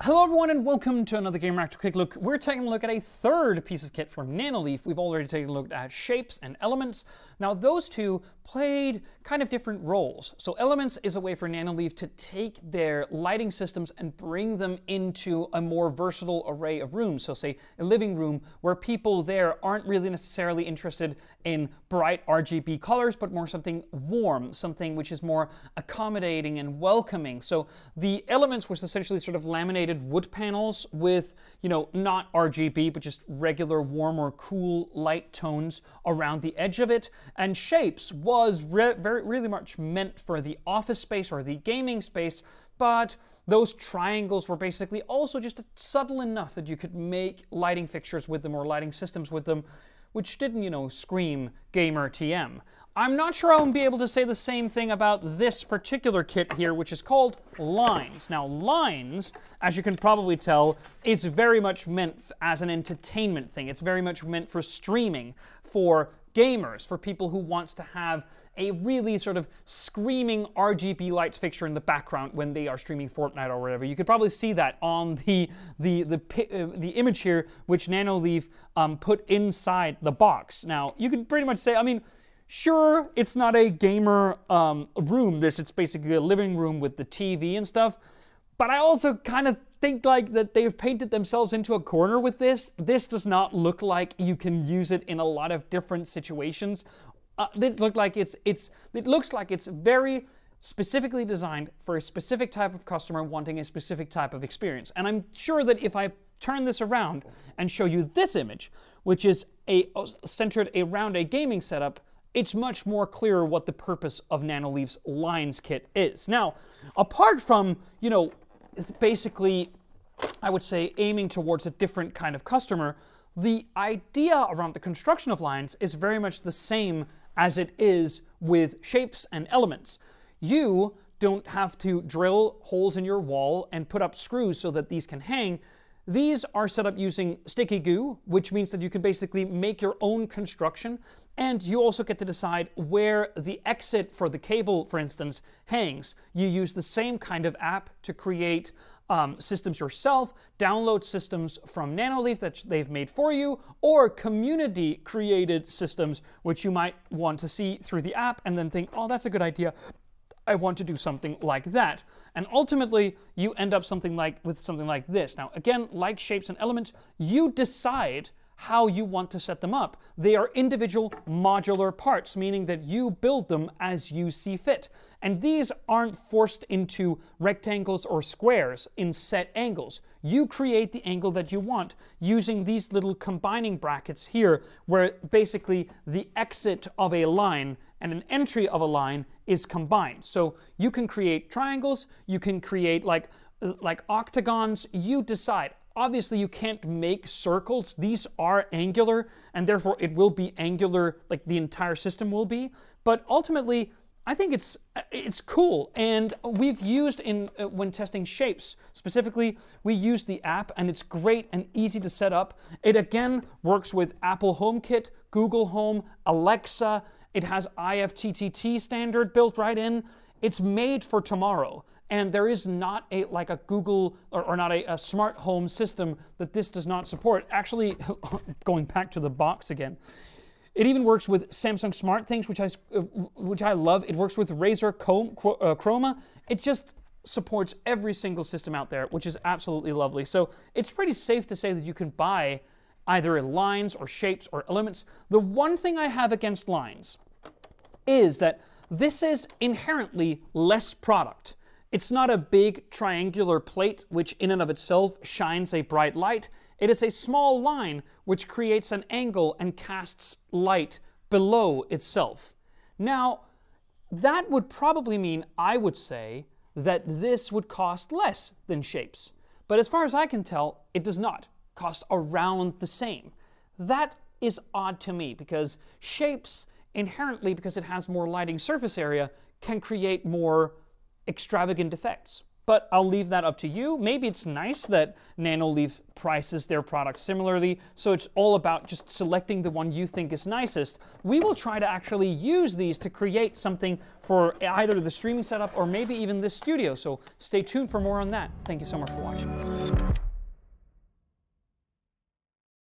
Hello everyone and welcome to another Gamereactor Quick Look. We're taking a look at a third piece of kit from Nanoleaf. We've already taken a look at shapes and elements. Now those two played kind of different roles. So elements is a way for Nanoleaf to take their lighting systems and bring them into a more versatile array of rooms. So say a living room where people there aren't really necessarily interested in bright RGB colors, but more something warm, something which is more accommodating and welcoming. So the elements was essentially sort of laminated wood panels with, you know, not RGB, but just regular warm or cool light tones around the edge of it. And shapes was re- very, really much meant for the office space or the gaming space, but those triangles were basically also just subtle enough that you could make lighting fixtures with them or lighting systems with them which didn't, you know, scream gamer TM. I'm not sure I'll be able to say the same thing about this particular kit here, which is called Lines. Now, Lines, as you can probably tell, is very much meant as an entertainment thing. It's very much meant for streaming, for gamers, for people who wants to have a really sort of screaming RGB lights fixture in the background when they are streaming Fortnite or whatever. You could probably see that on the the the uh, the image here, which Nanoleaf um, put inside the box. Now you could pretty much say, I mean. Sure, it's not a gamer um, room. This it's basically a living room with the TV and stuff. But I also kind of think like that they've painted themselves into a corner with this. This does not look like you can use it in a lot of different situations. Uh, this look like it's it's it looks like it's very specifically designed for a specific type of customer wanting a specific type of experience. And I'm sure that if I turn this around and show you this image, which is a centered around a gaming setup, it's much more clear what the purpose of Nanoleaf's lines kit is. Now, apart from, you know, basically, I would say, aiming towards a different kind of customer, the idea around the construction of lines is very much the same as it is with shapes and elements. You don't have to drill holes in your wall and put up screws so that these can hang. These are set up using sticky goo, which means that you can basically make your own construction and you also get to decide where the exit for the cable, for instance, hangs. You use the same kind of app to create um, systems yourself, download systems from Nanoleaf that they've made for you, or community created systems which you might want to see through the app and then think, oh, that's a good idea. I want to do something like that. And ultimately, you end up something like with something like this. Now, again, like shapes and elements, you decide how you want to set them up. They are individual modular parts, meaning that you build them as you see fit. And these aren't forced into rectangles or squares in set angles. You create the angle that you want using these little combining brackets here, where basically the exit of a line and an entry of a line is combined. So you can create triangles, you can create like like octagons, you decide. Obviously, you can't make circles. These are angular, and therefore it will be angular, like the entire system will be. But ultimately, I think it's it's cool, and we've used in uh, when testing shapes specifically. We use the app, and it's great and easy to set up. It again works with Apple HomeKit, Google Home, Alexa. It has IFTTT standard built right in. It's made for tomorrow. And there is not a like a Google or, or not a, a, smart home system that this does not support. Actually, going back to the box again, it even works with Samsung Smart Things, which I uh, which I love. It works with Razer uh, Chroma. It just supports every single system out there, which is absolutely lovely. So it's pretty safe to say that you can buy either lines or shapes or elements. The one thing I have against lines is that this is inherently less product. It's not a big triangular plate which in and of itself shines a bright light. It is a small line which creates an angle and casts light below itself. Now, that would probably mean, I would say, that this would cost less than shapes. But as far as I can tell, it does not cost around the same. That is odd to me because shapes inherently, because it has more lighting surface area, can create more extravagant effects. but I'll leave that up to you. Maybe it's nice that Nanoleaf prices their products similarly, so it's all about just selecting the one you think is nicest. We will try to actually use these to create something for either the streaming setup or maybe even this studio, so stay tuned for more on that. Thank you so much for watching.